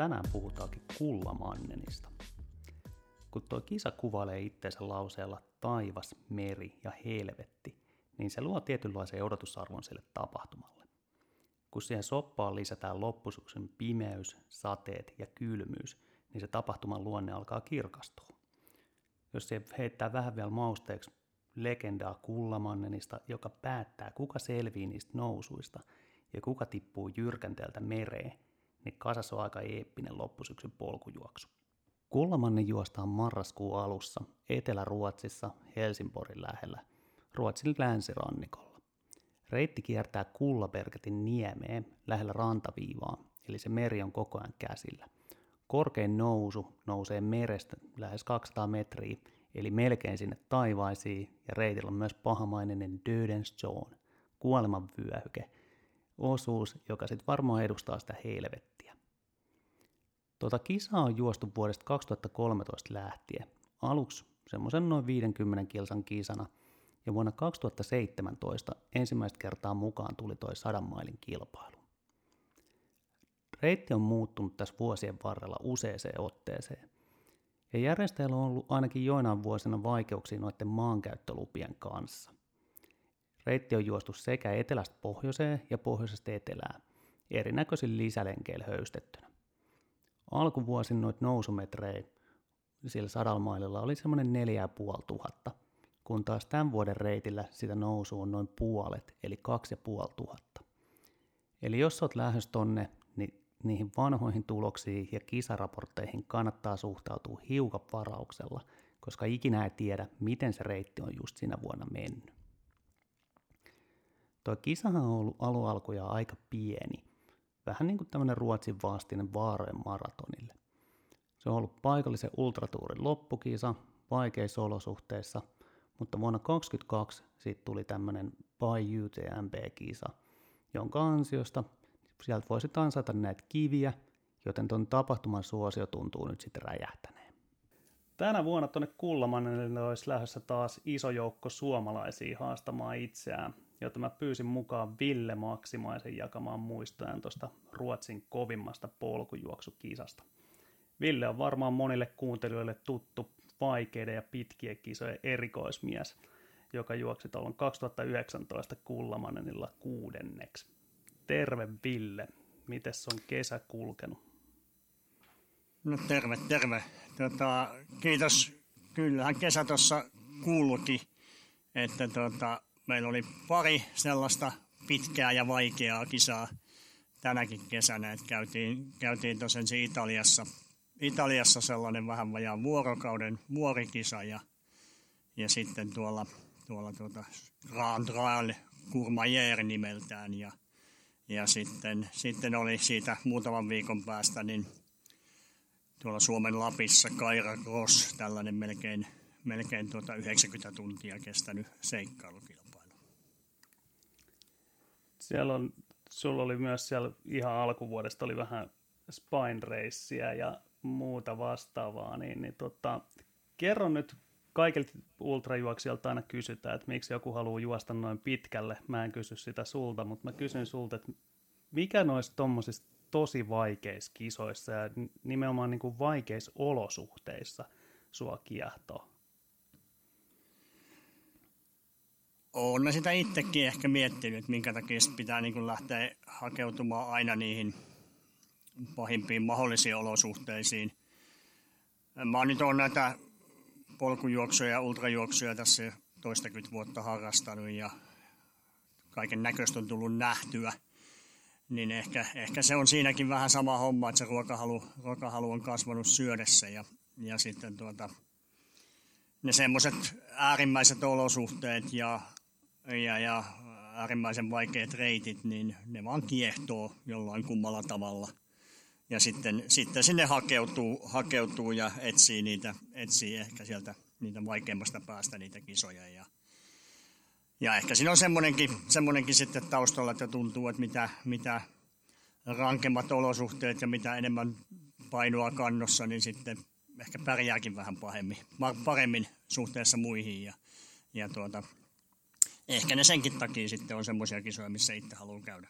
Tänään puhutaankin kullamannenista. Kun tuo kisa kuvailee itseensä lauseella taivas, meri ja helvetti, niin se luo tietynlaisen odotusarvon sille tapahtumalle. Kun siihen soppaan lisätään loppusyksyn pimeys, sateet ja kylmyys, niin se tapahtuman luonne alkaa kirkastua. Jos se heittää vähän vielä mausteeksi legendaa Kullamannenista, joka päättää, kuka selvii niistä nousuista ja kuka tippuu jyrkänteeltä mereen, niin kasas on aika eeppinen loppusyksyn polkujuoksu. Kullamannen juostaan marraskuun alussa Etelä-Ruotsissa Helsingborin lähellä Ruotsin länsirannikolla. Reitti kiertää Kullabergetin niemeen lähellä rantaviivaa, eli se meri on koko ajan käsillä. Korkein nousu nousee merestä lähes 200 metriä eli melkein sinne taivaisiin, ja reitillä on myös pahamainen Dödens Zone, kuoleman vyöhyke, osuus, joka sitten varmaan edustaa sitä helvettiä. Tuota kisaa on juostu vuodesta 2013 lähtien, aluksi semmoisen noin 50 kilsan kisana, ja vuonna 2017 ensimmäistä kertaa mukaan tuli toi sadan mailin kilpailu. Reitti on muuttunut tässä vuosien varrella useeseen otteeseen, ja järjestäjällä on ollut ainakin joinain vuosina vaikeuksia noiden maankäyttölupien kanssa. Reitti on juostu sekä etelästä pohjoiseen ja pohjoisesta etelään, erinäköisin lisälenkeillä höystettynä. Alkuvuosin noit nousumetrejä sillä sadalmaililla oli semmoinen 4500, kun taas tämän vuoden reitillä sitä nousu on noin puolet, eli 2500. Eli jos olet lähdössä tonne niihin vanhoihin tuloksiin ja kisaraportteihin kannattaa suhtautua hiukan varauksella, koska ikinä ei tiedä, miten se reitti on just sinä vuonna mennyt. Tuo kisahan on ollut alualkuja aika pieni, vähän niin kuin tämmöinen Ruotsin vastinen vaarojen maratonille. Se on ollut paikallisen ultratuurin loppukisa vaikeissa olosuhteissa, mutta vuonna 2022 siitä tuli tämmöinen By UTMB-kisa, jonka ansiosta sieltä voisi ansata näitä kiviä, joten tuon tapahtuman suosio tuntuu nyt sitten räjähtäneen. Tänä vuonna tuonne Kullamannelle olisi lähdössä taas iso joukko suomalaisia haastamaan itseään, jota mä pyysin mukaan Ville Maksimaisen jakamaan muistojan tuosta Ruotsin kovimmasta polkujuoksukisasta. Ville on varmaan monille kuuntelijoille tuttu vaikeiden ja pitkien kisojen erikoismies, joka juoksi tuolloin 2019 Kullamannenilla kuudenneksi. Terve Ville, miten on kesä kulkenut? No terve, terve. Tota, kiitos. Kyllähän kesä tuossa kuulukin, että tota, meillä oli pari sellaista pitkää ja vaikeaa kisaa tänäkin kesänä, että käytiin, käytiin tosiaan Italiassa, Italiassa sellainen vähän vajaan vuorokauden vuorikisa ja, ja sitten tuolla, tuolla tuota Grand Rail Courmayeur nimeltään ja ja sitten, sitten oli siitä muutaman viikon päästä niin tuolla Suomen Lapissa Kaira Cross, tällainen melkein, melkein tuota 90 tuntia kestänyt seikkailukilpailu. Siellä on, sulla oli myös siellä ihan alkuvuodesta oli vähän spine ja muuta vastaavaa, niin, niin tota, kerro nyt kaikilta ultrajuoksijoilta aina kysytään, että miksi joku haluaa juosta noin pitkälle. Mä en kysy sitä sulta, mutta mä kysyn sulta, että mikä noissa tuommoisissa tosi vaikeissa kisoissa ja nimenomaan niin kuin vaikeissa olosuhteissa sua kiehtoo? Olen sitä itsekin ehkä miettinyt, että minkä takia pitää niin kuin lähteä hakeutumaan aina niihin pahimpiin mahdollisiin olosuhteisiin. Mä nyt on näitä polkujuoksuja ja ultrajuoksuja tässä toistakymmentä vuotta harrastanut ja kaiken näköistä on tullut nähtyä. Niin ehkä, ehkä se on siinäkin vähän sama homma, että se ruokahalu, ruokahalu on kasvanut syödessä ja, ja sitten tuota, ne semmoiset äärimmäiset olosuhteet ja, ja, ja äärimmäisen vaikeat reitit, niin ne vaan kiehtoo jollain kummalla tavalla – ja sitten, sitten sinne hakeutuu, hakeutuu ja etsii, niitä, etsii ehkä sieltä niitä vaikeimmasta päästä niitä kisoja. Ja, ja ehkä siinä on semmoinenkin, semmoinenkin sitten taustalla, että tuntuu, että mitä, mitä rankemmat olosuhteet ja mitä enemmän painoa kannossa, niin sitten ehkä pärjääkin vähän pahemmin, paremmin suhteessa muihin. Ja, ja tuota, ehkä ne senkin takia sitten on semmoisia kisoja, missä itse haluaa käydä.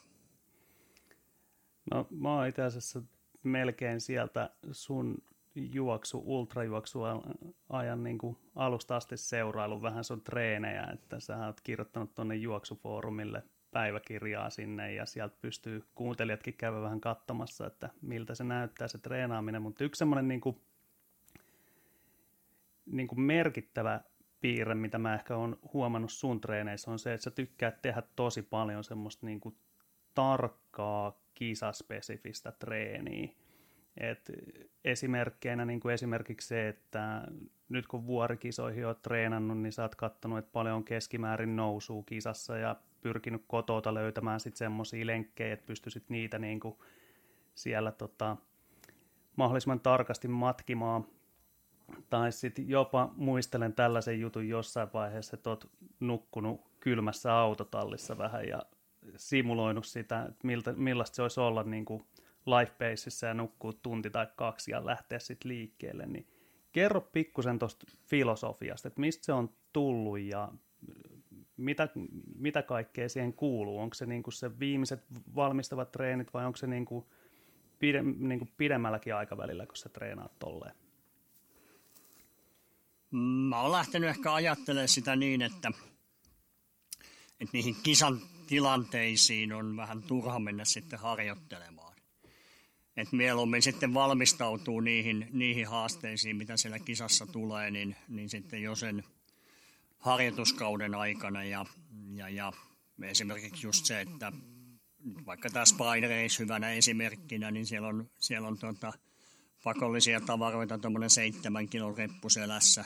No mä oon itse asiassa melkein sieltä sun juoksu, ultrajuoksuajan niin kuin alusta asti seurailu vähän sun treenejä, että sä oot kirjoittanut tuonne juoksufoorumille päiväkirjaa sinne ja sieltä pystyy kuuntelijatkin käydä vähän katsomassa, että miltä se näyttää se treenaaminen, mutta yksi semmoinen niin kuin, niin kuin merkittävä piirre, mitä mä ehkä on huomannut sun treeneissä, on se, että sä tykkäät tehdä tosi paljon semmoista niin kuin tarkkaa kisaspesifistä treeniä. Et esimerkkeinä niin kuin esimerkiksi se, että nyt kun vuorikisoihin olet treenannut, niin sä oot että paljon on keskimäärin nousuu kisassa ja pyrkinyt kotota löytämään sitten semmoisia lenkkejä, että pystyisit niitä niin kuin siellä tota, mahdollisimman tarkasti matkimaan. Tai sitten jopa muistelen tällaisen jutun jossain vaiheessa, että oot nukkunut kylmässä autotallissa vähän ja simuloinut sitä, että miltä, millaista se olisi olla niin kuin life ja nukkuu tunti tai kaksi ja lähteä sitten liikkeelle, niin kerro pikkusen tuosta filosofiasta, että mistä se on tullut ja mitä, mitä kaikkea siihen kuuluu? Onko se niin kuin se viimeiset valmistavat treenit vai onko se niin kuin pide, niin kuin pidemmälläkin aikavälillä, kun sä treenaat tolleen? Mä oon lähtenyt ehkä ajattelemaan sitä niin, että, että niihin kisan tilanteisiin on vähän turha mennä sitten harjoittelemaan. Et mieluummin sitten valmistautuu niihin, niihin haasteisiin, mitä siellä kisassa tulee, niin, niin sitten jo sen harjoituskauden aikana. Ja, ja, ja esimerkiksi just se, että vaikka tämä Spine Race hyvänä esimerkkinä, niin siellä on, siellä on tuota, pakollisia tavaroita, tuommoinen seitsemän kilon reppu selässä.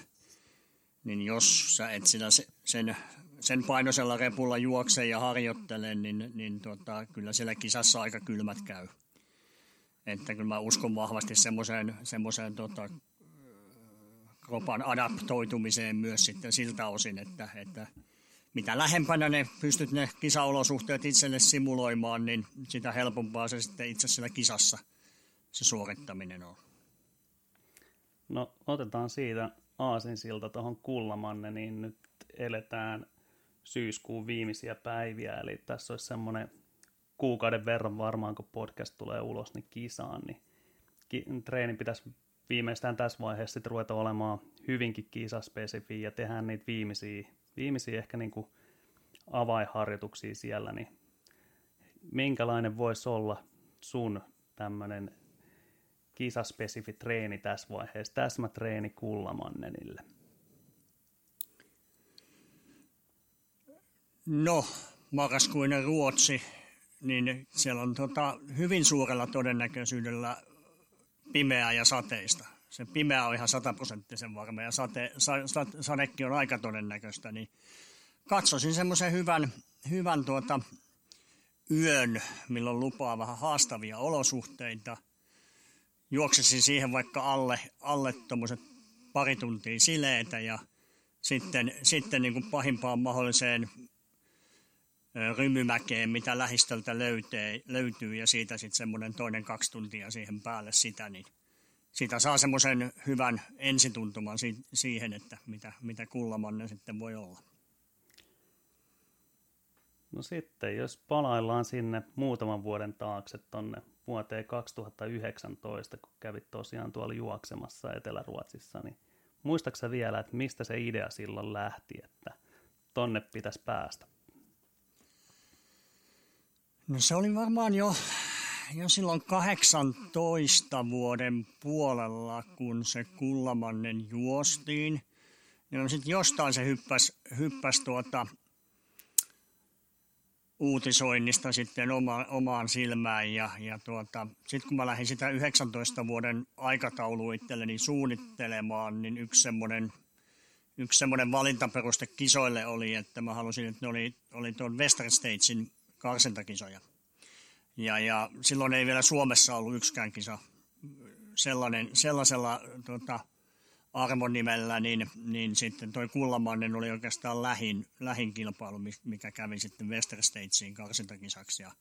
Niin jos sä et sillä sen sen painoisella repulla juokse ja harjoittelen, niin, niin tota, kyllä siellä kisassa aika kylmät käy. Että kyllä mä uskon vahvasti semmoiseen, semmoiseen tota, kropan adaptoitumiseen myös sitten siltä osin, että, että mitä lähempänä ne pystyt ne kisaolosuhteet itselle simuloimaan, niin sitä helpompaa se sitten itse siellä kisassa se suorittaminen on. No otetaan siitä aasinsilta tuohon Kullamanne, niin nyt eletään syyskuun viimeisiä päiviä, eli tässä olisi semmoinen kuukauden verran varmaan, kun podcast tulee ulos, niin kisaan, niin treeni pitäisi viimeistään tässä vaiheessa sitten ruveta olemaan hyvinkin kisaspesifiä ja tehdään niitä viimeisiä, viimeisiä ehkä niin kuin avainharjoituksia siellä, niin minkälainen voisi olla sun tämmöinen kisaspesifi treeni tässä vaiheessa, täsmätreeni Kullamannenille? No, marraskuinen Ruotsi, niin siellä on tota, hyvin suurella todennäköisyydellä pimeää ja sateista. Se pimeä on ihan sataprosenttisen varma ja sate, sa, sa, sadekin on aika todennäköistä, niin katsoisin semmoisen hyvän, hyvän tuota, yön, milloin lupaa vähän haastavia olosuhteita. Juoksisin siihen vaikka alle, alle pari tuntia sileitä ja sitten, sitten niin kuin pahimpaan mahdolliseen rymymäkeen, mitä lähistöltä löytee, löytyy ja siitä sitten semmoinen toinen kaksi tuntia siihen päälle sitä, niin siitä saa semmoisen hyvän ensituntuman si- siihen, että mitä, mitä kullamanne sitten voi olla. No sitten, jos palaillaan sinne muutaman vuoden taakse tonne vuoteen 2019, kun kävit tosiaan tuolla juoksemassa Etelä-Ruotsissa, niin muistaaksä vielä, että mistä se idea silloin lähti, että tonne pitäisi päästä? No se oli varmaan jo, jo silloin 18 vuoden puolella, kun se Kullamannen juostiin. Niin sitten jostain se hyppäsi, hyppäs tuota, uutisoinnista sitten oma, omaan silmään. Ja, ja tuota, sitten kun mä lähdin sitä 19 vuoden aikataulua itselleni suunnittelemaan, niin yksi semmoinen yksi semmoinen valintaperuste kisoille oli, että mä halusin, että ne oli, oli tuon Western Statesin karsintakisoja. Ja, ja silloin ei vielä Suomessa ollut yksikään kisa sellainen, sellaisella tota, arvonimellä, niin, niin sitten toi Kullamannen oli oikeastaan lähin, lähin kilpailu, mikä kävi sitten Western Statesiin karsintakisaksi. Ja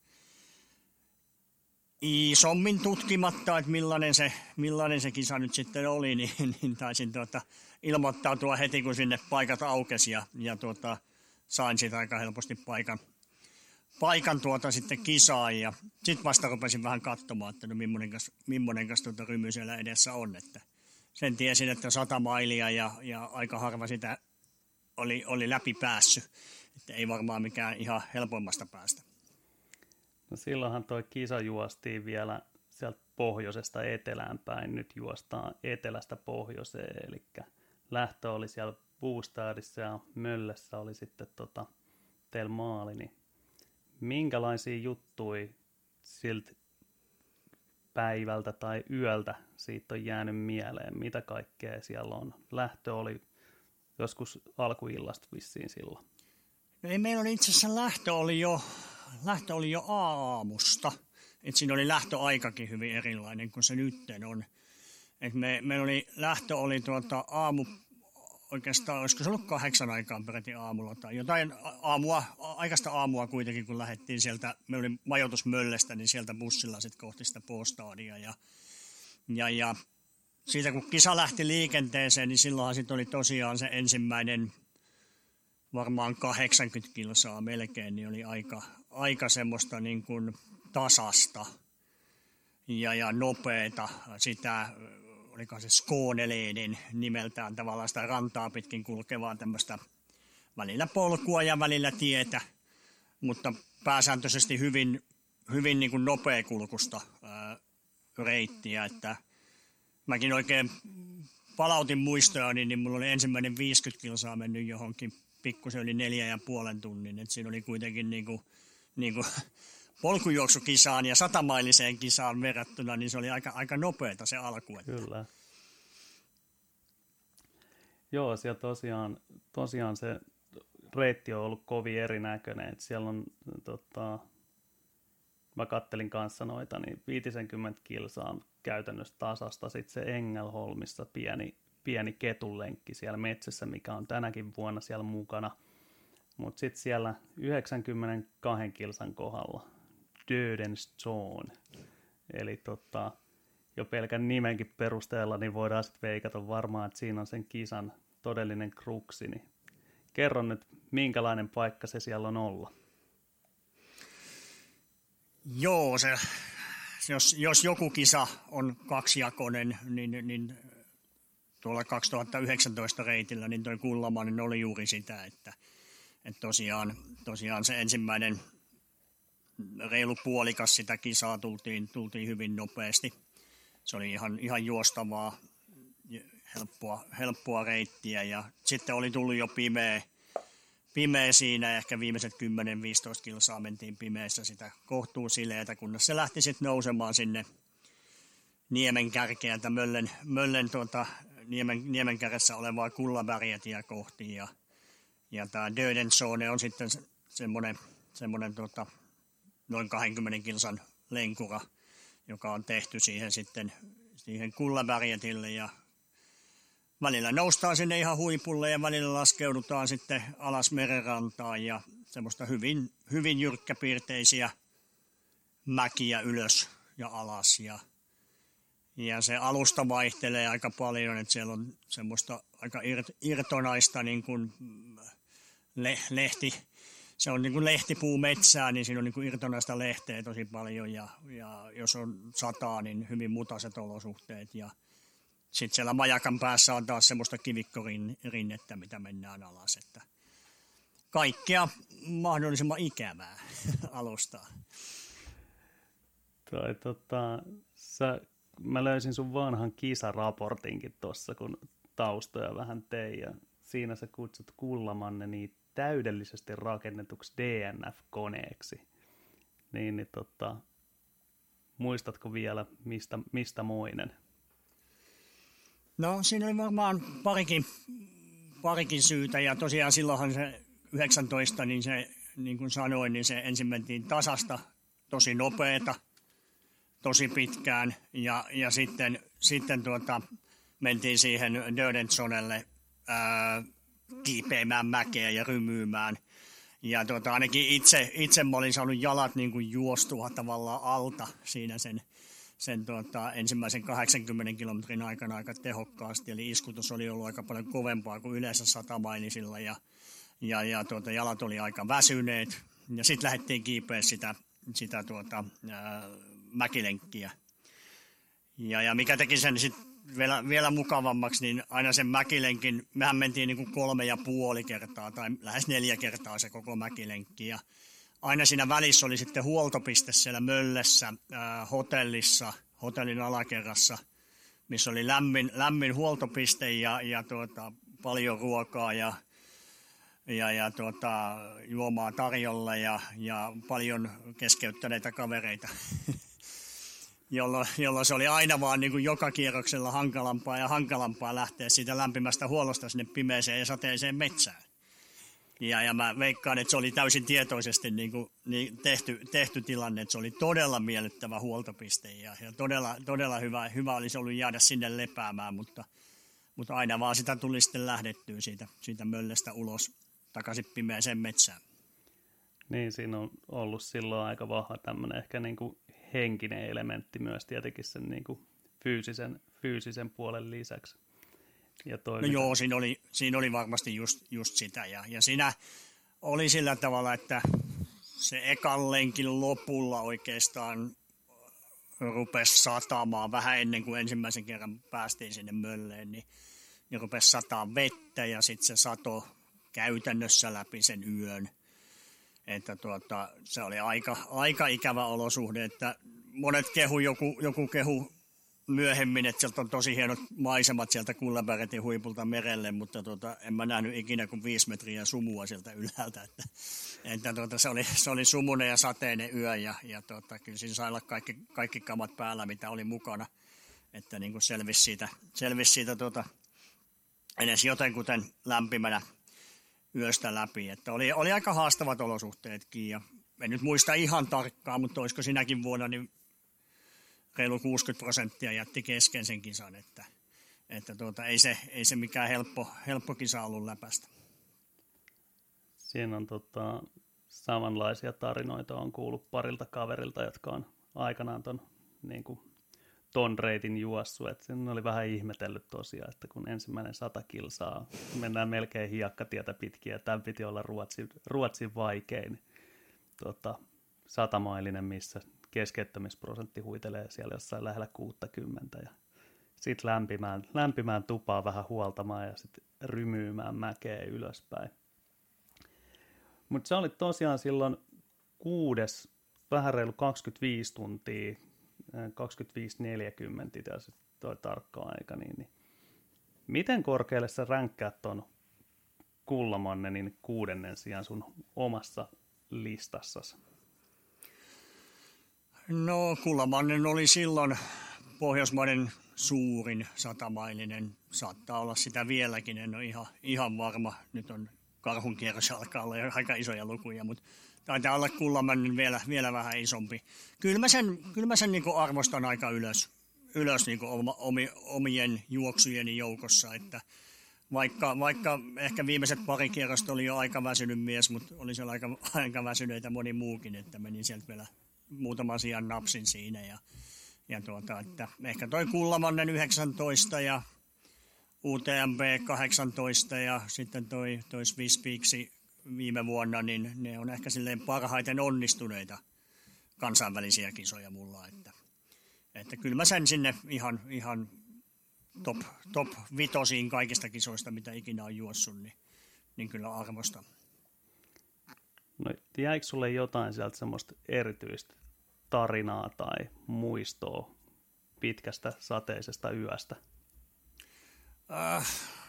isommin tutkimatta, että millainen se, millainen se kisa nyt sitten oli, niin, niin taisin tuota, ilmoittautua heti, kun sinne paikat aukesi ja, ja tuota, sain siitä aika helposti paikan – paikan tuota sitten kisaan ja sitten vasta rupesin vähän katsomaan, että no millainen kanssa tuota rymy siellä edessä on. Että sen tiesin, että sata mailia ja, ja aika harva sitä oli, oli läpi päässyt. Että ei varmaan mikään ihan helpoimmasta päästä. No silloinhan toi kisa juostiin vielä sieltä pohjoisesta etelään päin. Nyt juostaan etelästä pohjoiseen, eli lähtö oli siellä Boostadissa ja Möllessä oli sitten tota, teillä maali, niin minkälaisia juttuja siltä päivältä tai yöltä siitä on jäänyt mieleen? Mitä kaikkea siellä on? Lähtö oli joskus alkuillasta vissiin silloin. No ei, meillä oli itse asiassa lähtö oli jo, lähtö oli jo aamusta. Et siinä oli lähtöaikakin hyvin erilainen kuin se nytten on. Et me, meillä oli, lähtö oli tuota aamu, oikeastaan, olisiko se ollut kahdeksan aikaan peräti aamulla tai jotain aamua, aikaista aamua kuitenkin, kun lähdettiin sieltä, me oli majoitus Möllestä, niin sieltä bussilla sitten kohti sitä postadia ja, ja, ja siitä kun kisa lähti liikenteeseen, niin silloinhan sitten oli tosiaan se ensimmäinen varmaan 80 kilsaa melkein, niin oli aika, aika semmoista niin kuin tasasta ja, ja nopeeta sitä oliko se Skåneleden nimeltään tavallaan sitä rantaa pitkin kulkevaa tämmöistä välillä polkua ja välillä tietä, mutta pääsääntöisesti hyvin, hyvin niin kuin nopeakulkusta ää, reittiä, että mäkin oikein palautin muistoja, niin, niin mulla oli ensimmäinen 50 kilsaa mennyt johonkin pikkusen yli neljä ja puolen tunnin, että siinä oli kuitenkin niin kuin, niin kuin polkujuoksukisaan ja satamailiseen kisaan verrattuna, niin se oli aika, aika nopeata se alku. Että. Kyllä. Joo, siellä tosiaan, tosiaan se reitti on ollut kovin erinäköinen. Että siellä on, tota, mä kattelin kanssa noita, niin 50 kilsaa on käytännössä tasasta. Sitten se Engelholmissa pieni, pieni ketulenkki siellä metsässä, mikä on tänäkin vuonna siellä mukana. Mutta sitten siellä 92 kilsan kohdalla Dödenstone. Eli tota, jo pelkän nimenkin perusteella niin voidaan sitten veikata varmaan, että siinä on sen kisan todellinen kruksi. Niin kerro nyt, minkälainen paikka se siellä on olla. Joo, se, jos, jos joku kisa on kaksijakoinen, niin, niin tuolla 2019 reitillä, niin tuo Kullamainen oli juuri sitä, että, että tosiaan, tosiaan se ensimmäinen reilu puolikas sitä kisaa tultiin, tultiin hyvin nopeasti. Se oli ihan, ihan juostavaa, helppoa, helppoa reittiä. Ja sitten oli tullut jo pimeä, pimeä siinä, ehkä viimeiset 10-15 kilsaa mentiin pimeässä sitä kohtuu sileitä, kunnes se lähti sitten nousemaan sinne niemen kärkeältä Möllen, Möllen tuota, niemen, niemen kärjessä olevaa kullabergetiä kohti. Ja, ja tämä Dödenzone on sitten semmoinen, semmoinen tuota, noin 20 kilsan lenkura, joka on tehty siihen sitten siihen kullabergetille ja välillä noustaan sinne ihan huipulle ja välillä laskeudutaan sitten alas merenrantaan ja semmoista hyvin, hyvin jyrkkäpiirteisiä mäkiä ylös ja alas ja, ja se alusta vaihtelee aika paljon, että siellä on semmoista aika irtonaista niin kuin le, lehti, se on niin kuin lehtipuu metsää, niin siinä on niin kuin irtonaista lehteä tosi paljon ja, ja jos on sataa, niin hyvin mutaiset olosuhteet ja sitten siellä majakan päässä on taas semmoista kivikkorinnettä, mitä mennään alas. Että kaikkea mahdollisimman ikävää alustaa. Tai tota, sä, mä löysin sun vanhan kisaraportinkin tuossa, kun taustoja vähän tein. Ja siinä sä kutsut Kullamanne niin täydellisesti rakennetuksi DNF-koneeksi. Niin, niin tota, muistatko vielä, mistä, mistä moinen? No siinä oli varmaan parikin, parikin syytä ja tosiaan silloinhan se 19, niin se, niin kuin sanoin, niin se ensin mentiin tasasta, tosi nopeeta, tosi pitkään ja, ja sitten, sitten tuota, mentiin siihen Dödensonelle kiipeämään mäkeä ja rymyymään. Ja tuota, ainakin itse, itse mä olin saanut jalat niin kuin juostua tavallaan alta siinä sen sen tuota, ensimmäisen 80 kilometrin aikana aika tehokkaasti, eli iskutus oli ollut aika paljon kovempaa kuin yleensä satamailisilla ja, ja, ja tuota, jalat oli aika väsyneet Ja sitten lähdettiin kiipeä sitä, sitä tuota, ää, mäkilenkkiä. Ja, ja mikä teki sen sit vielä, vielä mukavammaksi, niin aina sen mäkilenkin, mehän mentiin niin kuin kolme ja puoli kertaa tai lähes neljä kertaa se koko mäkilenkki. Ja aina siinä välissä oli sitten huoltopiste siellä Möllessä, ää, hotellissa, hotellin alakerrassa, missä oli lämmin, lämmin huoltopiste ja, ja tuota, paljon ruokaa ja, ja, ja tuota, juomaa tarjolla ja, ja paljon keskeyttäneitä kavereita. jolloin, jolloin se oli aina vaan niin kuin joka kierroksella hankalampaa ja hankalampaa lähteä siitä lämpimästä huollosta sinne pimeeseen ja sateeseen metsään. Ja, ja mä veikkaan, että se oli täysin tietoisesti niin kuin, niin tehty, tehty tilanne, että se oli todella miellyttävä huoltopiste ja, ja todella, todella hyvä, hyvä olisi ollut jäädä sinne lepäämään, mutta, mutta aina vaan sitä tuli sitten lähdettyä siitä, siitä möllestä ulos takaisin pimeäseen metsään. Niin, siinä on ollut silloin aika vahva tämmöinen ehkä niin kuin henkinen elementti myös tietenkin sen niin kuin fyysisen, fyysisen puolen lisäksi. Ja no joo, siinä oli, siinä oli varmasti just, just sitä. Ja, ja siinä oli sillä tavalla, että se ekan lenkin lopulla oikeastaan rupesi satamaan vähän ennen kuin ensimmäisen kerran päästiin sinne mölleen, niin, niin rupesi sataa vettä ja sitten se sato käytännössä läpi sen yön. Että tuota, se oli aika, aika ikävä olosuhde, että monet kehu, joku, joku kehu myöhemmin, että sieltä on tosi hienot maisemat sieltä Kullabergetin huipulta merelle, mutta tota, en mä nähnyt ikinä kuin viisi metriä sumua sieltä ylhäältä. Että, että tota, se, oli, se oli sumunen ja sateinen yö ja, ja tota, kyllä siinä sai olla kaikki, kaikki kamat päällä, mitä oli mukana. Että niin kuin selvisi siitä, selvisi siitä tota, edes jotenkuten lämpimänä yöstä läpi. Että oli, oli aika haastavat olosuhteetkin ja en nyt muista ihan tarkkaan, mutta olisiko sinäkin vuonna niin reilu 60 prosenttia jätti kesken sen kisan, että, että tuota, ei, se, ei se mikään helppo, helppo kisa ollut läpästä. Siinä on tota, samanlaisia tarinoita on kuullut parilta kaverilta, jotka on aikanaan ton, niin kuin, ton reitin juossut. Et sen oli vähän ihmetellyt tosiaan, että kun ensimmäinen sata kilsaa mennään melkein hiakkatietä pitkin ja tämän piti olla Ruotsin, Ruotsin vaikein tota, satamailinen, missä keskeyttämisprosentti huitelee siellä jossain lähellä 60 ja sitten lämpimään, lämpimään tupaa vähän huoltamaan ja sitten rymyymään mäkeä ylöspäin. Mutta se oli tosiaan silloin kuudes, vähän reilu 25 tuntia, 25-40 tässä toi tarkka aika, niin, niin miten korkealle sä ränkkäät ton Kullamannenin kuudennen sijaan sun omassa listassasi? No Kullamannen oli silloin Pohjoismaiden suurin satamailinen. Saattaa olla sitä vieläkin, en ole ihan, ihan varma. Nyt on karhun kierros alkaa olla aika isoja lukuja, mutta taitaa olla Kullamannen vielä, vielä vähän isompi. Kyllä mä sen, kyllä mä sen niin arvostan aika ylös, ylös niin omi, omien juoksujeni joukossa, että vaikka, vaikka ehkä viimeiset pari kierrosta oli jo aika väsynyt mies, mutta oli siellä aika, aika väsyneitä moni muukin, että meni sieltä vielä muutaman sijaan napsin siinä. Ja, ja tuota, että ehkä toi Kullamannen 19 ja UTMB 18 ja sitten toi, toi Swiss Peaksi viime vuonna, niin ne on ehkä silleen parhaiten onnistuneita kansainvälisiä kisoja mulla. Että, että kyllä mä sen sinne ihan, ihan top, top vitosiin kaikista kisoista, mitä ikinä on juossut, niin, niin kyllä arvostan. No, jäikö sulle jotain sieltä semmoista erityistä tarinaa tai muistoa pitkästä sateisesta yöstä? Uh,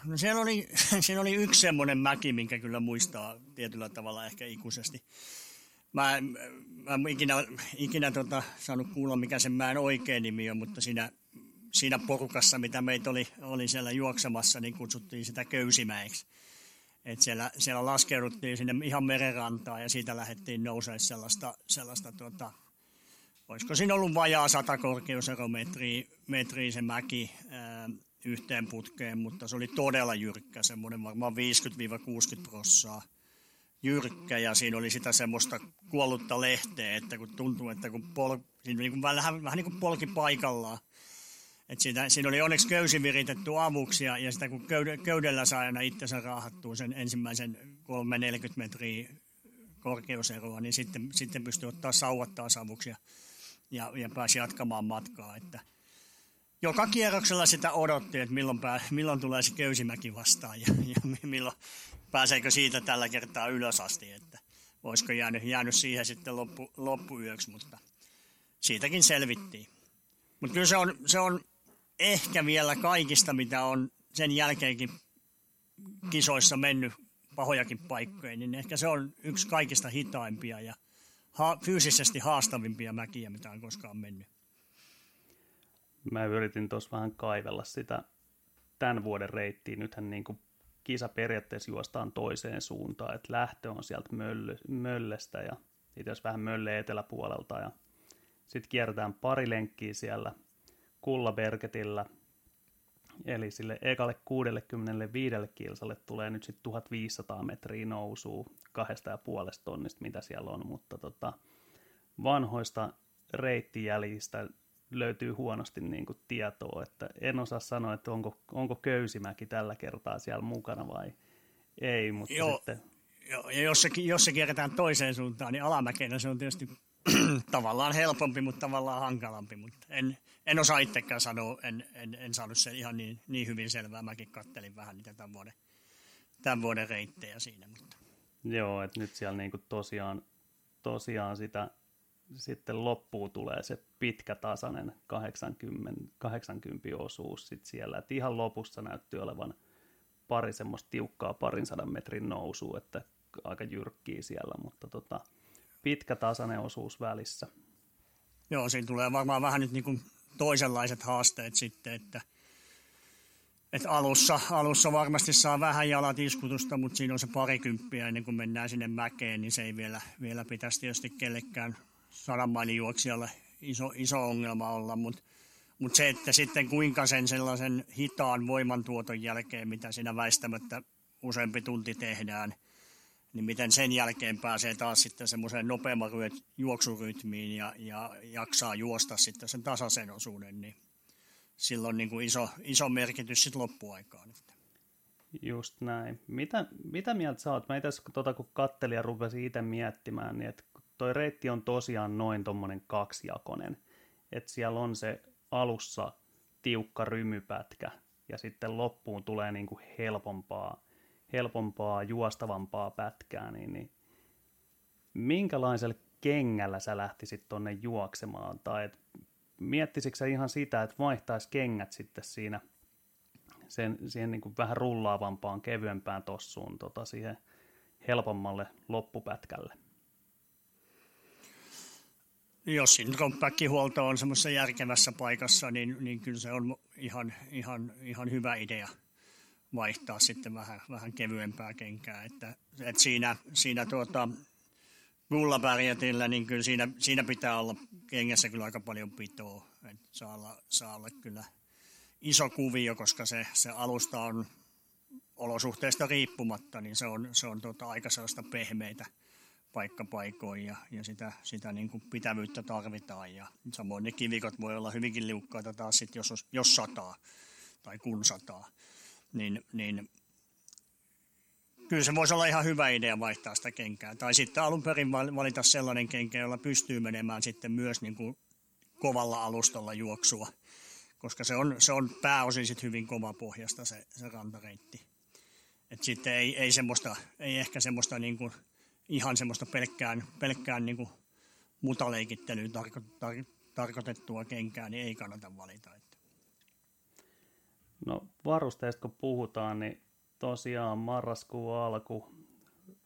no siellä, oli, siellä oli yksi semmoinen mäki, minkä kyllä muistaa tietyllä tavalla ehkä ikuisesti. Mä, mä en ikinä, ikinä tota, saanut kuulla, mikä sen mäen oikein nimi on, mutta siinä, siinä porukassa, mitä meitä oli, oli siellä juoksemassa, niin kutsuttiin sitä köysimäiksi. Et siellä, siellä laskeuduttiin sinne ihan merenrantaan ja siitä lähdettiin nousemaan sellaista, sellaista tota, olisiko siinä ollut vajaa 100 korkeuserometriä metriä se mäki ää, yhteen putkeen, mutta se oli todella jyrkkä, semmoinen varmaan 50-60 prossaa jyrkkä ja siinä oli sitä semmoista kuollutta lehteä, että kun tuntuu, että kun pol, siinä niin kuin vähän, vähän niin kuin polki paikallaan. Et siinä, siinä oli onneksi köysi viritetty avuksi ja, ja sitä kun köydellä sai aina itsensä raahattua sen ensimmäisen 3-40 metriä korkeuseroa, niin sitten, sitten pystyy ottaa sauvat taas avuksi ja, ja, ja pääsi jatkamaan matkaa. Että joka kierroksella sitä odotti, että milloin, pää, milloin tulee se köysimäki vastaan ja, ja milloin pääseekö siitä tällä kertaa ylös asti, että olisiko jäänyt, jäänyt siihen sitten loppu, loppuyöksi, mutta siitäkin selvittiin. Mutta kyllä se on, se on ehkä vielä kaikista, mitä on sen jälkeenkin kisoissa mennyt pahojakin paikkoja, niin ehkä se on yksi kaikista hitaimpia ja ha- fyysisesti haastavimpia mäkiä, mitä on koskaan mennyt. Mä yritin tuossa vähän kaivella sitä tämän vuoden reittiä. Nythän niin kuin kisa periaatteessa juostaan toiseen suuntaan, että lähtö on sieltä mölly, Möllestä ja itse asiassa vähän Mölle eteläpuolelta ja sitten kierretään pari lenkkiä siellä Kullabergetillä, eli sille ekalle 65 kilsalle tulee nyt sitten 1500 metriä nousua kahdesta ja puolesta tonnista, mitä siellä on, mutta tota, vanhoista reittijäljistä löytyy huonosti niin kuin tietoa, että en osaa sanoa, että onko, onko Köysimäki tällä kertaa siellä mukana vai ei, mutta Joo. sitten... Joo, ja jos se, jos se kierretään toiseen suuntaan, niin alamäkeenä se on tietysti tavallaan helpompi, mutta tavallaan hankalampi. Mutta en, en osaa itsekään sanoa, en, en, en saanut sen ihan niin, niin hyvin selvää. Mäkin kattelin vähän niitä tämän vuoden, tämän vuoden reittejä siinä. Mutta. Joo, että nyt siellä niinku tosiaan, tosiaan sitä sitten loppuun tulee se pitkä tasainen 80, 80 osuus sit siellä. Et ihan lopussa näytti olevan pari semmoista tiukkaa parin sadan metrin nousua, että aika jyrkkiä siellä, mutta tota, pitkä tasainen osuus välissä. Joo, siinä tulee varmaan vähän nyt niin kuin toisenlaiset haasteet sitten, että, että alussa, alussa varmasti saa vähän jalat iskutusta, mutta siinä on se parikymppiä ennen kuin mennään sinne mäkeen, niin se ei vielä, vielä pitäisi tietysti kellekään sadan mailin juoksijalle iso, iso ongelma olla, mutta mut se, että sitten kuinka sen sellaisen hitaan voimantuoton jälkeen, mitä siinä väistämättä useampi tunti tehdään, niin miten sen jälkeen pääsee taas sitten semmoiseen nopeamman juoksurytmiin ja, ja jaksaa juosta sitten sen tasaisen osuuden, niin silloin niin kuin iso, iso merkitys sitten loppuaikaan. Just näin. Mitä, mitä mieltä sä oot? Mä itse tota, kun kattelin ja rupesin itse miettimään, niin että toi reitti on tosiaan noin tommonen kaksijakonen. Että siellä on se alussa tiukka rymypätkä ja sitten loppuun tulee niinku helpompaa, helpompaa, juostavampaa pätkää, niin, niin minkälaisella kengällä sä lähtisit tonne juoksemaan? Tai et, miettisikö sä ihan sitä, että vaihtaisi kengät sitten siinä sen, siihen niin kuin vähän rullaavampaan, kevyempään tossuun, tota, siihen helpommalle loppupätkälle? Jos kompakkihuolto on semmoisessa järkevässä paikassa, niin, niin kyllä se on ihan, ihan, ihan hyvä idea vaihtaa sitten vähän, vähän kevyempää kenkää. Että, että siinä, siinä tuota, Gullabärjetillä, niin kyllä siinä, siinä pitää olla kengässä kyllä aika paljon pitoa. Että saa, olla, saa olla kyllä iso kuvio, koska se, se alusta on olosuhteista riippumatta, niin se on, se on tuota, aika sellaista pehmeitä paikkapaikoin ja, ja sitä, sitä niin kuin pitävyyttä tarvitaan. Ja samoin ne kivikot voi olla hyvinkin liukkaita taas sit, jos, jos sataa tai kun sataa. Niin, niin kyllä se voisi olla ihan hyvä idea vaihtaa sitä kenkää. Tai sitten alun perin valita sellainen kenkä, jolla pystyy menemään sitten myös niin kuin kovalla alustalla juoksua, koska se on, se on pääosin sit hyvin kova pohjasta se, se rantareitti. Et sitten ei, ei, semmoista, ei ehkä semmoista niin kuin ihan semmoista pelkkään, pelkkään niin kuin mutaleikittelyyn tarko, tar, tarkoitettua kenkää, niin ei kannata valita. Että. No varusteista kun puhutaan, niin tosiaan marraskuun alku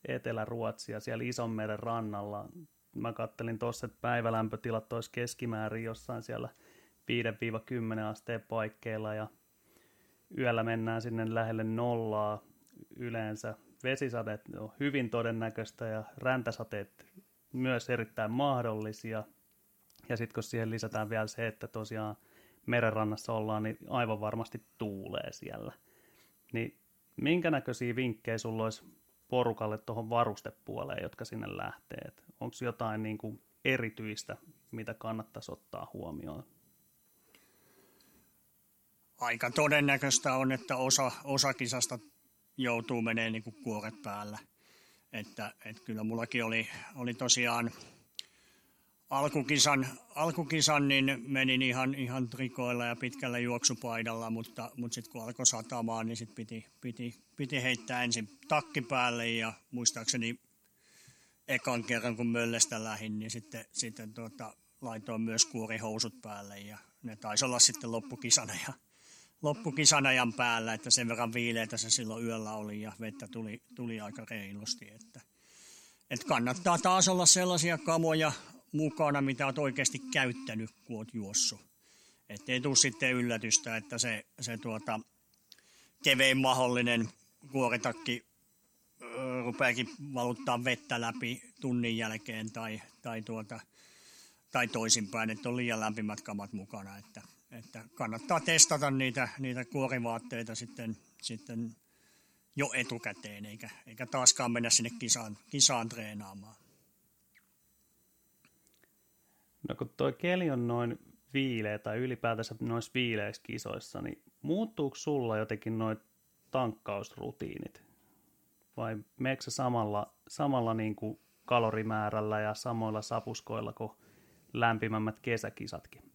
Etelä-Ruotsia siellä Isonmeren rannalla. Mä kattelin tuossa, että päivälämpötilat olisi keskimäärin jossain siellä 5-10 asteen paikkeilla ja yöllä mennään sinne lähelle nollaa yleensä. Vesisateet on hyvin todennäköistä ja räntäsateet myös erittäin mahdollisia. Ja sitten kun siihen lisätään vielä se, että tosiaan merenrannassa ollaan, niin aivan varmasti tuulee siellä. Niin minkä näköisiä vinkkejä sulla olisi porukalle tuohon varustepuoleen, jotka sinne lähtee? Onko jotain niin kuin erityistä, mitä kannattaisi ottaa huomioon? Aika todennäköistä on, että osa, osa kisasta joutuu menemään niin kuoret päällä. Että, että kyllä mullakin oli, oli tosiaan alkukisan, alkukisan niin menin ihan, ihan trikoilla ja pitkällä juoksupaidalla, mutta, mutta sitten kun alkoi satamaan, niin sit piti, piti, piti heittää ensin takki päälle ja muistaakseni ekan kerran kun möllestä lähin, niin sitten, sitten tuota, laitoin myös kuorihousut päälle ja ne taisi olla sitten loppukisana ja loppukisan ajan päällä, että sen verran viileitä se silloin yöllä oli ja vettä tuli, tuli aika reilusti. Että, että kannattaa taas olla sellaisia kamoja mukana, mitä olet oikeasti käyttänyt, kun olet juossut. Että ei tule sitten yllätystä, että se, se tuota, kevein mahdollinen kuoritakki rupeakin valuttaa vettä läpi tunnin jälkeen tai, tai, tuota, tai toisinpäin, että on liian lämpimät kamat mukana. Että, että kannattaa testata niitä, niitä kuorivaatteita sitten, sitten jo etukäteen, eikä, eikä taaskaan mennä sinne kisaan, kisaan treenaamaan. No kun tuo keli on noin viileä tai ylipäätänsä noissa viileissä kisoissa, niin muuttuuko sulla jotenkin noin tankkausrutiinit? Vai meneekö samalla, samalla niin kuin kalorimäärällä ja samoilla sapuskoilla kuin lämpimämmät kesäkisatkin?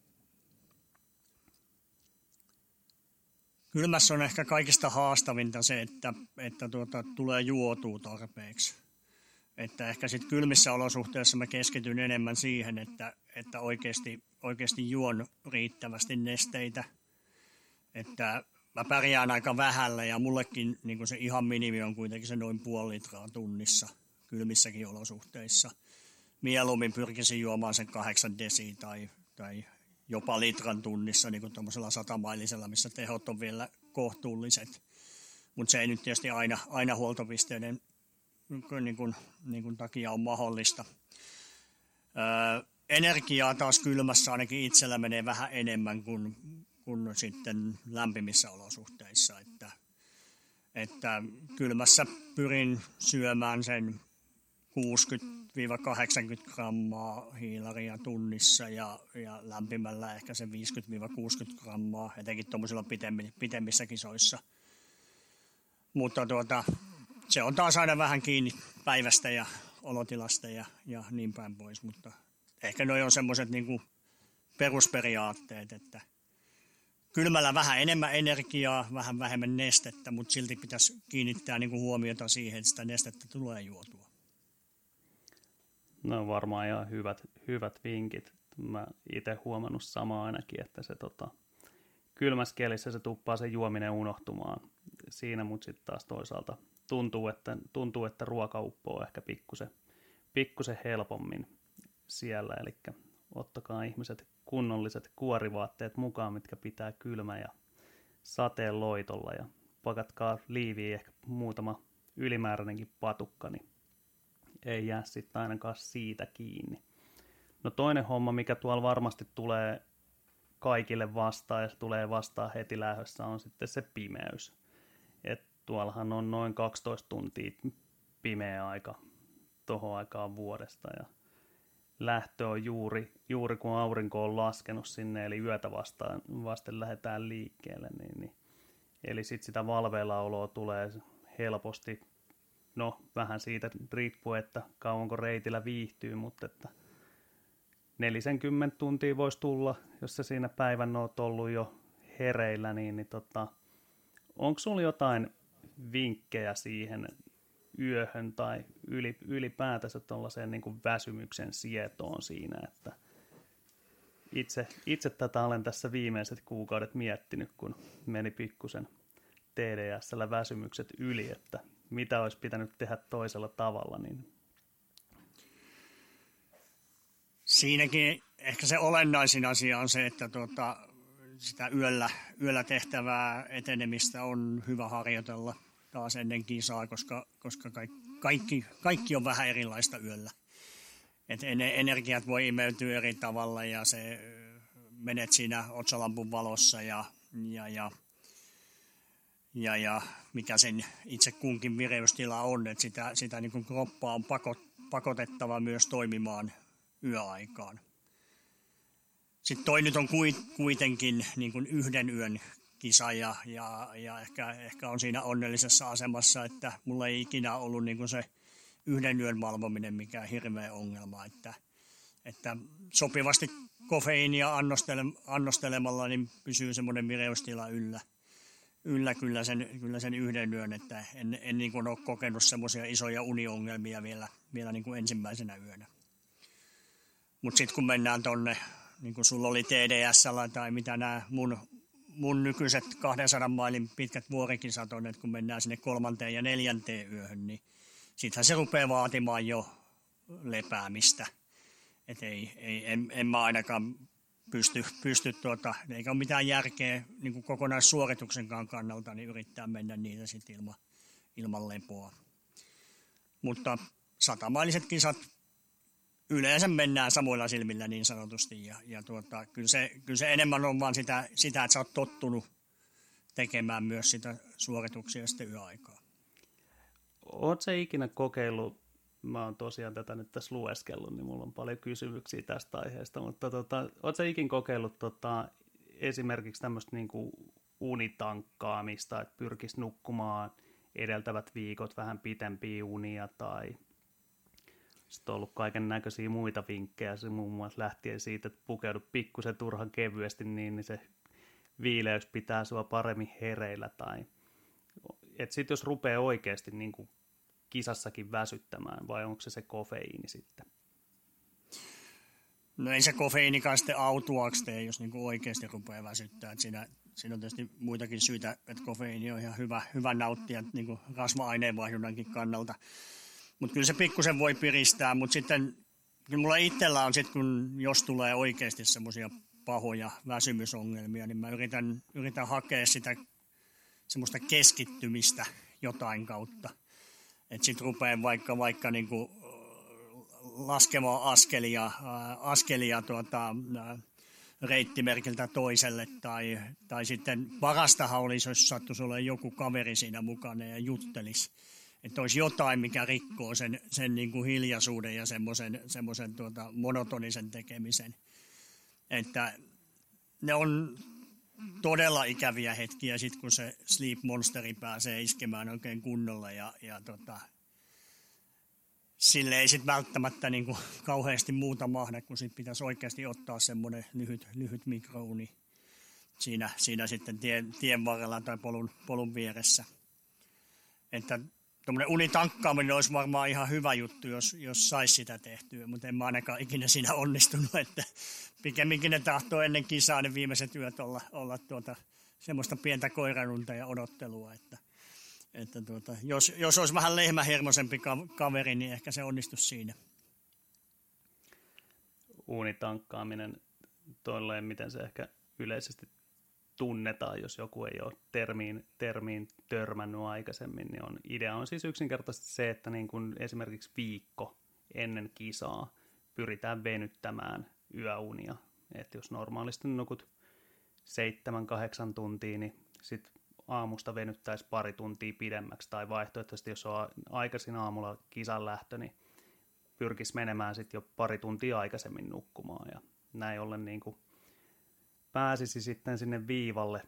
Kylmässä on ehkä kaikista haastavinta se, että, että tuota, tulee juotua tarpeeksi. Että ehkä sitten kylmissä olosuhteissa mä keskityn enemmän siihen, että, että oikeasti, oikeasti juon riittävästi nesteitä. Että mä pärjään aika vähällä ja mullekin niin se ihan minimi on kuitenkin se noin puoli litraa tunnissa kylmissäkin olosuhteissa. Mieluummin pyrkisin juomaan sen kahdeksan desi tai, tai jopa litran tunnissa niin kuin tuommoisella satamailisella, missä tehot on vielä kohtuulliset. Mutta se ei nyt tietysti aina, aina huoltopisteiden niin kuin, niin kuin takia on mahdollista. Öö, energiaa taas kylmässä ainakin itsellä menee vähän enemmän kuin, kuin sitten lämpimissä olosuhteissa. Että, että kylmässä pyrin syömään sen 60-80 grammaa hiilaria tunnissa ja, ja lämpimällä ehkä se 50-60 grammaa, etenkin tuommoisilla pitemmissä kisoissa. Mutta tuota, se on taas aina vähän kiinni päivästä ja olotilasta ja, ja niin päin pois, mutta ehkä noi on semmoiset niin perusperiaatteet, että kylmällä vähän enemmän energiaa, vähän vähemmän nestettä, mutta silti pitäisi kiinnittää niin kuin huomiota siihen, että sitä nestettä tulee juotua. No varmaan ihan hyvät, hyvät vinkit. Mä itse huomannut samaa ainakin, että se tota, kylmässä kelissä se tuppaa se juominen unohtumaan. Siinä, mutta sitten taas toisaalta tuntuu, että, tuntuu, että ruoka uppoo ehkä pikkusen, pikkusen helpommin siellä, eli ottakaa ihmiset kunnolliset kuorivaatteet mukaan, mitkä pitää kylmä ja sateen loitolla. Ja pakatkaa liiviin ehkä muutama ylimääräinenkin patukka, niin ei jää sitten ainakaan siitä kiinni. No toinen homma, mikä tuolla varmasti tulee kaikille vastaan ja se tulee vastaan heti lähdössä, on sitten se pimeys. Et tuollahan on noin 12 tuntia pimeä aika tuohon aikaan vuodesta ja lähtö on juuri, juuri kun aurinko on laskenut sinne, eli yötä vastaan, vasten lähdetään liikkeelle, niin, niin eli sitten sitä valveillaoloa tulee helposti, no vähän siitä riippuu, että kauanko reitillä viihtyy, mutta että 40 tuntia voisi tulla, jos se siinä päivän oot ollut jo hereillä, niin, niin tota, onko sulla jotain vinkkejä siihen yöhön tai yli, ylipäätänsä tuollaiseen niin kuin väsymyksen sietoon siinä, että itse, itse tätä olen tässä viimeiset kuukaudet miettinyt, kun meni pikkusen TDSllä väsymykset yli, että mitä olisi pitänyt tehdä toisella tavalla, niin Siinäkin ehkä se olennaisin asia on se, että tuota, sitä yöllä, yöllä tehtävää etenemistä on hyvä harjoitella taas ennen kisaa, koska, koska kaikki, kaikki on vähän erilaista yöllä. Et energiat voi imeytyä eri tavalla ja se menet siinä otsalampun valossa ja, ja, ja, ja, ja mikä sen itse kunkin vireystila on, että sitä, sitä niin kuin kroppaa on pakot, pakotettava myös toimimaan yöaikaan. Sitten toi nyt on kuitenkin niin kuin yhden yön kisa ja, ja, ja ehkä, ehkä, on siinä onnellisessa asemassa, että mulla ei ikinä ollut niin kuin se yhden yön valvominen mikään hirveä ongelma, että, että sopivasti kofeiinia annostele, annostelemalla niin pysyy semmoinen vireystila yllä, yllä kyllä, sen, kyllä sen yhden yön, että en, en niin kuin ole kokenut semmoisia isoja uniongelmia vielä, vielä niin kuin ensimmäisenä yönä. Mutta sitten kun mennään tonne, niin kuin sulla oli TDS tai mitä nämä mun, mun nykyiset 200 mailin pitkät vuorikisat on, että kun mennään sinne kolmanteen ja neljänteen yöhön, niin sittenhän se rupeaa vaatimaan jo lepäämistä. Et ei, ei, en, en mä ainakaan pysty, pysty tuota, eikä ole mitään järkeä niin kuin kokonaissuorituksenkaan kannalta, niin yrittää mennä niitä sitten ilman, ilman lepoa. Mutta satamailiset kisat yleensä mennään samoilla silmillä niin sanotusti. Ja, ja tuota, kyllä, se, kyllä se enemmän on vaan sitä, sitä, että sä oot tottunut tekemään myös sitä suorituksia sitten yöaikaa. Oletko ikinä kokeillut, mä oon tosiaan tätä nyt tässä lueskellut, niin mulla on paljon kysymyksiä tästä aiheesta, mutta tota, oletko se ikinä kokeillut tota, esimerkiksi tämmöistä niin unitankkaamista, että pyrkisi nukkumaan edeltävät viikot vähän pitempiä unia tai sitten on ollut kaiken näköisiä muita vinkkejä, se muun muassa lähtien siitä, että pukeudu pikkusen turhan kevyesti niin, niin se viileys pitää sua paremmin hereillä tai että sitten jos rupeaa oikeasti niin kuin kisassakin väsyttämään vai onko se se kofeiini sitten? No ei se kofeiinikaan sitten autuaksi tee, jos niin kuin oikeasti rupeaa väsyttää. Et siinä, siinä on tietysti muitakin syitä, että kofeiini on ihan hyvä, hyvä nauttia niin kuin rasva-aineenvaihdunnankin kannalta. Mutta kyllä se pikkusen voi piristää, mutta sitten kyllä mulla itsellä on sitten, kun jos tulee oikeasti semmoisia pahoja väsymysongelmia, niin mä yritän, yritän hakea sitä semmoista keskittymistä jotain kautta. Että sitten rupean vaikka, vaikka niinku laskemaan askelia, askelia tuota, reittimerkiltä toiselle tai, tai sitten parastahan olisi, jos sattuisi olla joku kaveri siinä mukana ja juttelisi että olisi jotain, mikä rikkoo sen, sen niin kuin hiljaisuuden ja semmoisen, semmoisen tuota monotonisen tekemisen. Että ne on todella ikäviä hetkiä sit, kun se sleep monsteri pääsee iskemään oikein kunnolla ja, ja tota, sille ei sitten välttämättä niin kuin kauheasti muuta mahda, kun sit pitäisi oikeasti ottaa semmoinen lyhyt, lyhyt mikrouni siinä, siinä sitten tien, tien varrella tai polun, polun vieressä. Että tuommoinen unitankkaaminen olisi varmaan ihan hyvä juttu, jos, jos saisi sitä tehtyä, mutta en mä ainakaan ikinä siinä onnistunut, että pikemminkin ne tahtoo ennen kisaa ne viimeiset yöt olla, olla tuota, semmoista pientä koiranunta ja odottelua, että, että tuota, jos, jos olisi vähän lehmähermosempi kaveri, niin ehkä se onnistuisi siinä. Uunitankkaaminen, tolleen miten se ehkä yleisesti tunnetaan, jos joku ei ole termiin, termiin törmännyt aikaisemmin, niin on, idea on siis yksinkertaisesti se, että niin kuin esimerkiksi viikko ennen kisaa pyritään venyttämään yöunia. Että jos normaalisti nukut 7-8 tuntia, niin sitten aamusta venyttäisi pari tuntia pidemmäksi, tai vaihtoehtoisesti, jos on aikaisin aamulla kisan lähtö, niin pyrkisi menemään sitten jo pari tuntia aikaisemmin nukkumaan, ja näin ollen niin kuin pääsisi sitten sinne viivalle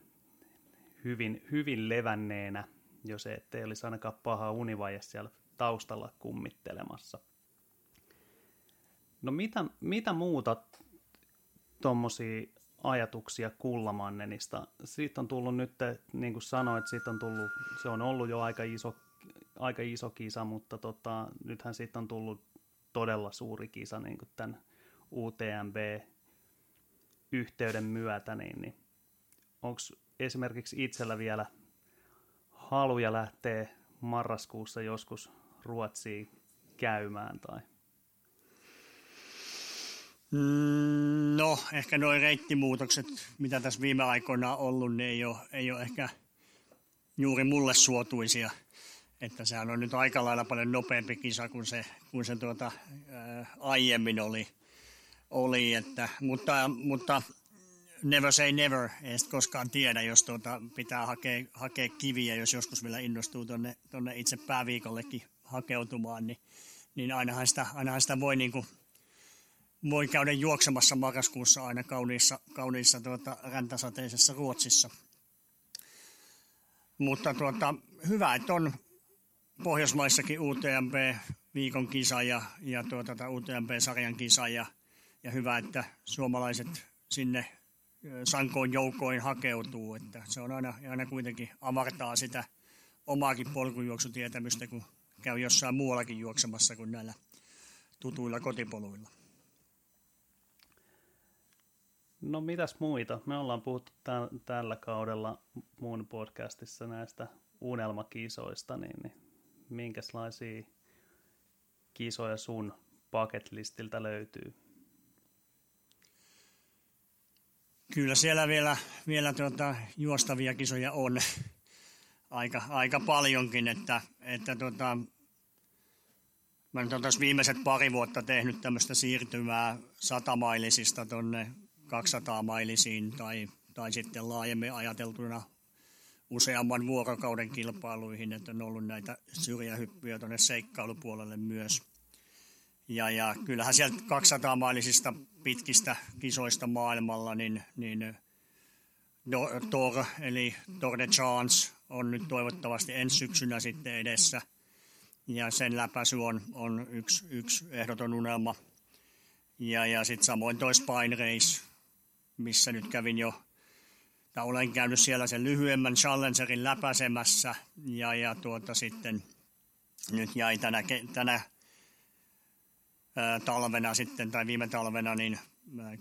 hyvin, hyvin levänneenä, jos ettei olisi ainakaan paha univaje siellä taustalla kummittelemassa. No mitä, mitä muuta tuommoisia ajatuksia Kullamannenista? Siitä on tullut nyt, niin kuin sanoit, siitä on tullut, se on ollut jo aika iso, aika iso kisa, mutta tota, nythän siitä on tullut todella suuri kisa niin kuin tämän UTMB yhteyden myötä, niin, niin onko esimerkiksi itsellä vielä haluja lähteä marraskuussa joskus Ruotsiin käymään tai? Mm, no, ehkä nuo reittimuutokset, mitä tässä viime aikoina on ollut, ne ei ole, ei ole ehkä juuri mulle suotuisia. Että sehän on nyt aika lailla paljon nopeampi kisa kuin se, kuin se tuota, ää, aiemmin oli oli, että, mutta, mutta never say never, ei koskaan tiedä, jos tuota, pitää hakea, hakea kiviä, jos joskus vielä innostuu tuonne tonne itse pääviikollekin hakeutumaan, niin, niin ainahan, sitä, ainahan sitä voi, niin kuin, voi käydä juoksemassa marraskuussa aina kauniissa, kauniissa tuota, räntäsateisessa Ruotsissa. Mutta tuota, hyvä, että on Pohjoismaissakin UTMB viikon kisa ja, ja tuota, UTMP-sarjan kisa ja, ja hyvä, että suomalaiset sinne sankoin joukoin hakeutuu, että se on aina, aina kuitenkin avartaa sitä omaakin polkujuoksutietämystä, kun käy jossain muuallakin juoksemassa kuin näillä tutuilla kotipoluilla. No mitäs muita? Me ollaan puhuttu tämän, tällä kaudella muun podcastissa näistä unelmakisoista, niin, niin minkälaisia kisoja sun bucket listiltä löytyy? Kyllä siellä vielä, vielä tuota, juostavia kisoja on aika, aika paljonkin, että, että tuota, mä nyt olen viimeiset pari vuotta tehnyt tämmöistä siirtymää satamailisista tuonne 200 mailisiin tai, tai sitten laajemmin ajateltuna useamman vuorokauden kilpailuihin, että on ollut näitä syrjähyppyjä tuonne seikkailupuolelle myös. Ja, ja kyllähän sieltä 200 mailisista pitkistä kisoista maailmalla, niin, niin Tor, eli Tour de Chance, on nyt toivottavasti ensi syksynä sitten edessä. Ja sen läpäisy on, on yksi, yksi ehdoton unelma. Ja, ja sitten samoin toi Spine Race, missä nyt kävin jo, tai olen käynyt siellä sen lyhyemmän Challengerin läpäisemässä. Ja, ja tuota sitten nyt jäi tänä, tänä talvena sitten, tai viime talvena, niin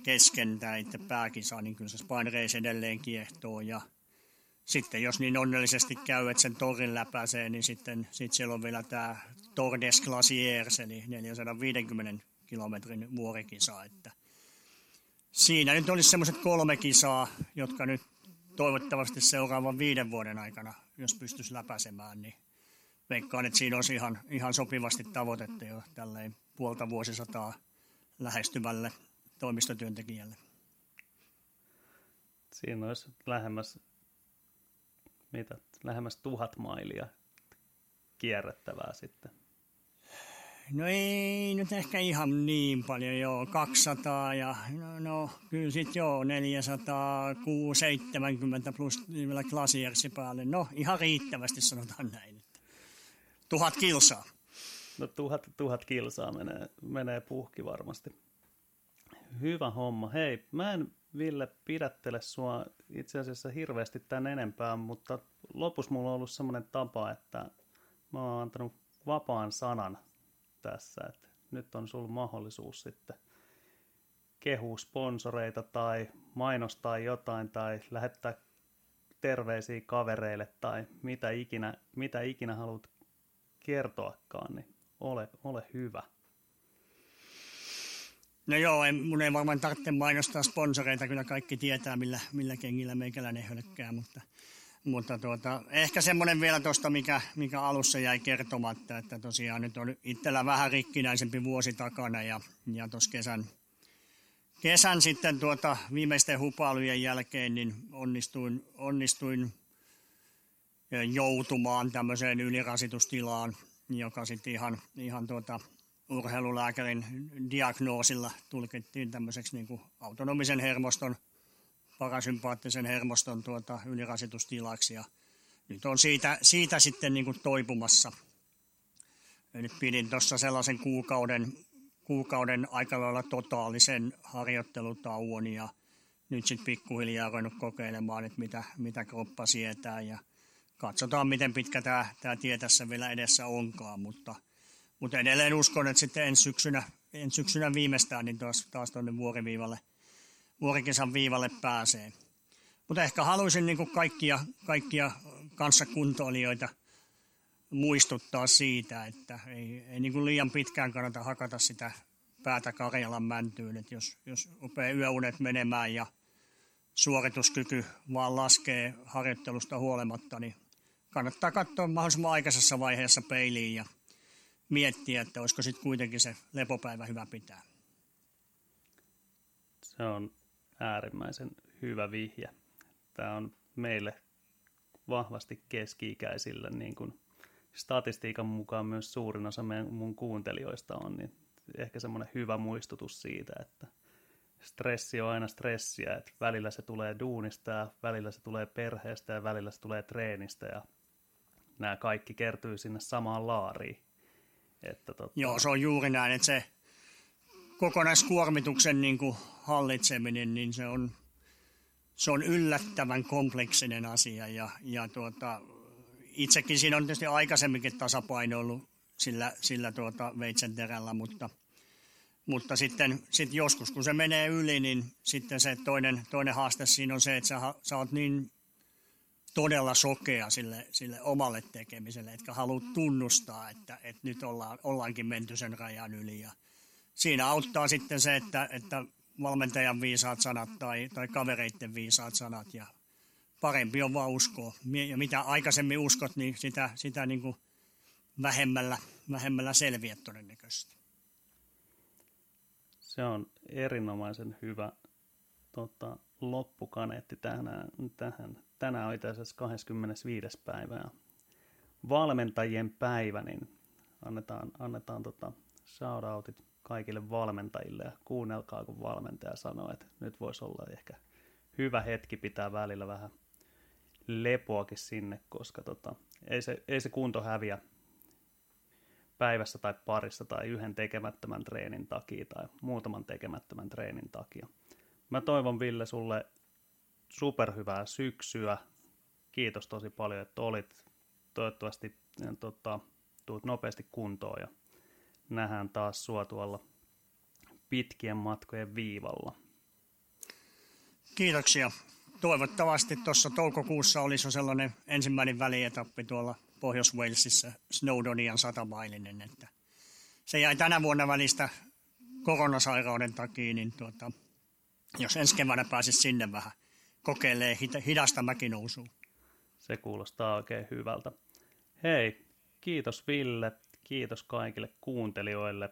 kesken tämä itse pääkisa, niin kyllä se Spine Race edelleen kiehtoo. Ja sitten jos niin onnellisesti käy, että sen torin läpäisee, niin sitten sit siellä on vielä tämä Tour des Glaciers, eli 450 kilometrin vuorikisa. Että siinä nyt olisi semmoiset kolme kisaa, jotka nyt toivottavasti seuraavan viiden vuoden aikana, jos pystyisi läpäisemään, niin veikkaan, että siinä olisi ihan, ihan sopivasti tavoitetta jo tälleen puolta vuosisataa lähestyvälle toimistotyöntekijälle. Siinä olisi lähemmäs, mitä, lähemmäs tuhat mailia kierrettävää sitten. No ei nyt ehkä ihan niin paljon, joo, 200 ja no, no kyllä sitten joo, 400, 70 plus vielä klasiersi päälle. No ihan riittävästi sanotaan näin. Tuhat kilsaa. No tuhat, tuhat kilsaa menee, menee puhki varmasti. Hyvä homma. Hei, mä en Ville pidättele sua itse asiassa hirveästi tämän enempää, mutta lopussa mulla on ollut semmoinen tapa, että mä oon antanut vapaan sanan tässä, että nyt on sulla mahdollisuus sitten kehua sponsoreita tai mainostaa jotain tai lähettää terveisiä kavereille tai mitä ikinä, mitä ikinä haluat kertoakaan, niin ole, ole hyvä. No joo, en, mun ei varmaan tarvitse mainostaa sponsoreita, kyllä kaikki tietää, millä, millä kengillä meikäläinen hölkkää, mutta, mutta tuota, ehkä semmoinen vielä tuosta, mikä, mikä alussa jäi kertomatta, että tosiaan nyt on itsellä vähän rikkinäisempi vuosi takana ja, ja tuossa kesän, kesän sitten tuota, viimeisten hupailujen jälkeen niin onnistuin, onnistuin joutumaan tämmöiseen ylirasitustilaan, joka sitten ihan, ihan tuota, urheilulääkärin diagnoosilla tulkittiin tämmöiseksi niin kuin autonomisen hermoston, parasympaattisen hermoston tuota, ylirasitustilaksi. Ja nyt on siitä, siitä sitten niin kuin toipumassa. Eli pidin tuossa sellaisen kuukauden, kuukauden aika lailla totaalisen harjoittelutauon ja nyt sitten pikkuhiljaa ruvennut kokeilemaan, että mitä, mitä kroppa sietää ja katsotaan, miten pitkä tämä, tämä tie tässä vielä edessä onkaan, mutta – mutta edelleen uskon, että sitten ensi syksynä, ensi syksynä viimeistään niin taas, taas tuonne vuoriviivalle, vuorikesän viivalle pääsee. Mutta ehkä haluaisin niin kaikkia, kaikkia kanssakuntoilijoita muistuttaa siitä, että ei, ei niin liian pitkään kannata hakata sitä päätä Karjalan mäntyyn. Että jos, jos rupeaa yöunet menemään ja suorituskyky vaan laskee harjoittelusta huolimatta, niin kannattaa katsoa mahdollisimman aikaisessa vaiheessa peiliin ja miettiä, että olisiko sitten kuitenkin se lepopäivä hyvä pitää. Se on äärimmäisen hyvä vihje. Tämä on meille vahvasti keski-ikäisille, niin kuin statistiikan mukaan myös suurin osa meidän, mun kuuntelijoista on, niin ehkä semmoinen hyvä muistutus siitä, että stressi on aina stressiä, että välillä se tulee duunista ja välillä se tulee perheestä ja välillä se tulee treenistä ja nämä kaikki kertyy sinne samaan laariin. Että tota... Joo, se on juuri näin, että se kokonaiskuormituksen niin kuin hallitseminen, niin se on, se on yllättävän kompleksinen asia ja, ja tuota, itsekin siinä on tietysti aikaisemminkin tasapainoillut sillä, sillä tuota veitsen terällä, mutta, mutta sitten sit joskus kun se menee yli, niin sitten se toinen, toinen haaste siinä on se, että sä, sä oot niin todella sokea sille, sille omalle tekemiselle, etkä halua tunnustaa, että, että nyt ollaan, ollaankin menty sen rajan yli. Ja siinä auttaa sitten se, että, että valmentajan viisaat sanat tai, tai kavereiden viisaat sanat ja parempi on vaan uskoa. Ja mitä aikaisemmin uskot, niin sitä, sitä niin kuin vähemmällä, vähemmällä selviät todennäköisesti. Se on erinomaisen hyvä tota, loppukaneetti tähän, tähän. Tänään on itse asiassa 25. päivä ja valmentajien päivä, niin annetaan, annetaan tota shoutoutit kaikille valmentajille ja kuunnelkaa, kun valmentaja sanoo, että nyt voisi olla ehkä hyvä hetki pitää välillä vähän lepoakin sinne, koska tota, ei, se, ei se kunto häviä päivässä tai parissa tai yhden tekemättömän treenin takia tai muutaman tekemättömän treenin takia. Mä toivon Ville sulle superhyvää syksyä. Kiitos tosi paljon, että olit. Toivottavasti ja, tota, tuut nopeasti kuntoon ja nähdään taas sua tuolla pitkien matkojen viivalla. Kiitoksia. Toivottavasti tuossa toukokuussa olisi sellainen ensimmäinen välietappi tuolla Pohjois-Walesissa Snowdonian satamailinen, että se jäi tänä vuonna välistä koronasairauden takia, niin tuota, jos ensi keväänä pääsisi sinne vähän kokeilee hidasta mäkinousua. Se kuulostaa oikein hyvältä. Hei, kiitos Ville, kiitos kaikille kuuntelijoille.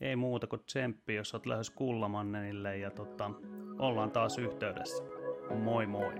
Ei muuta kuin tsemppi, jos olet lähes Kullamannenille ja tota, ollaan taas yhteydessä. Moi moi!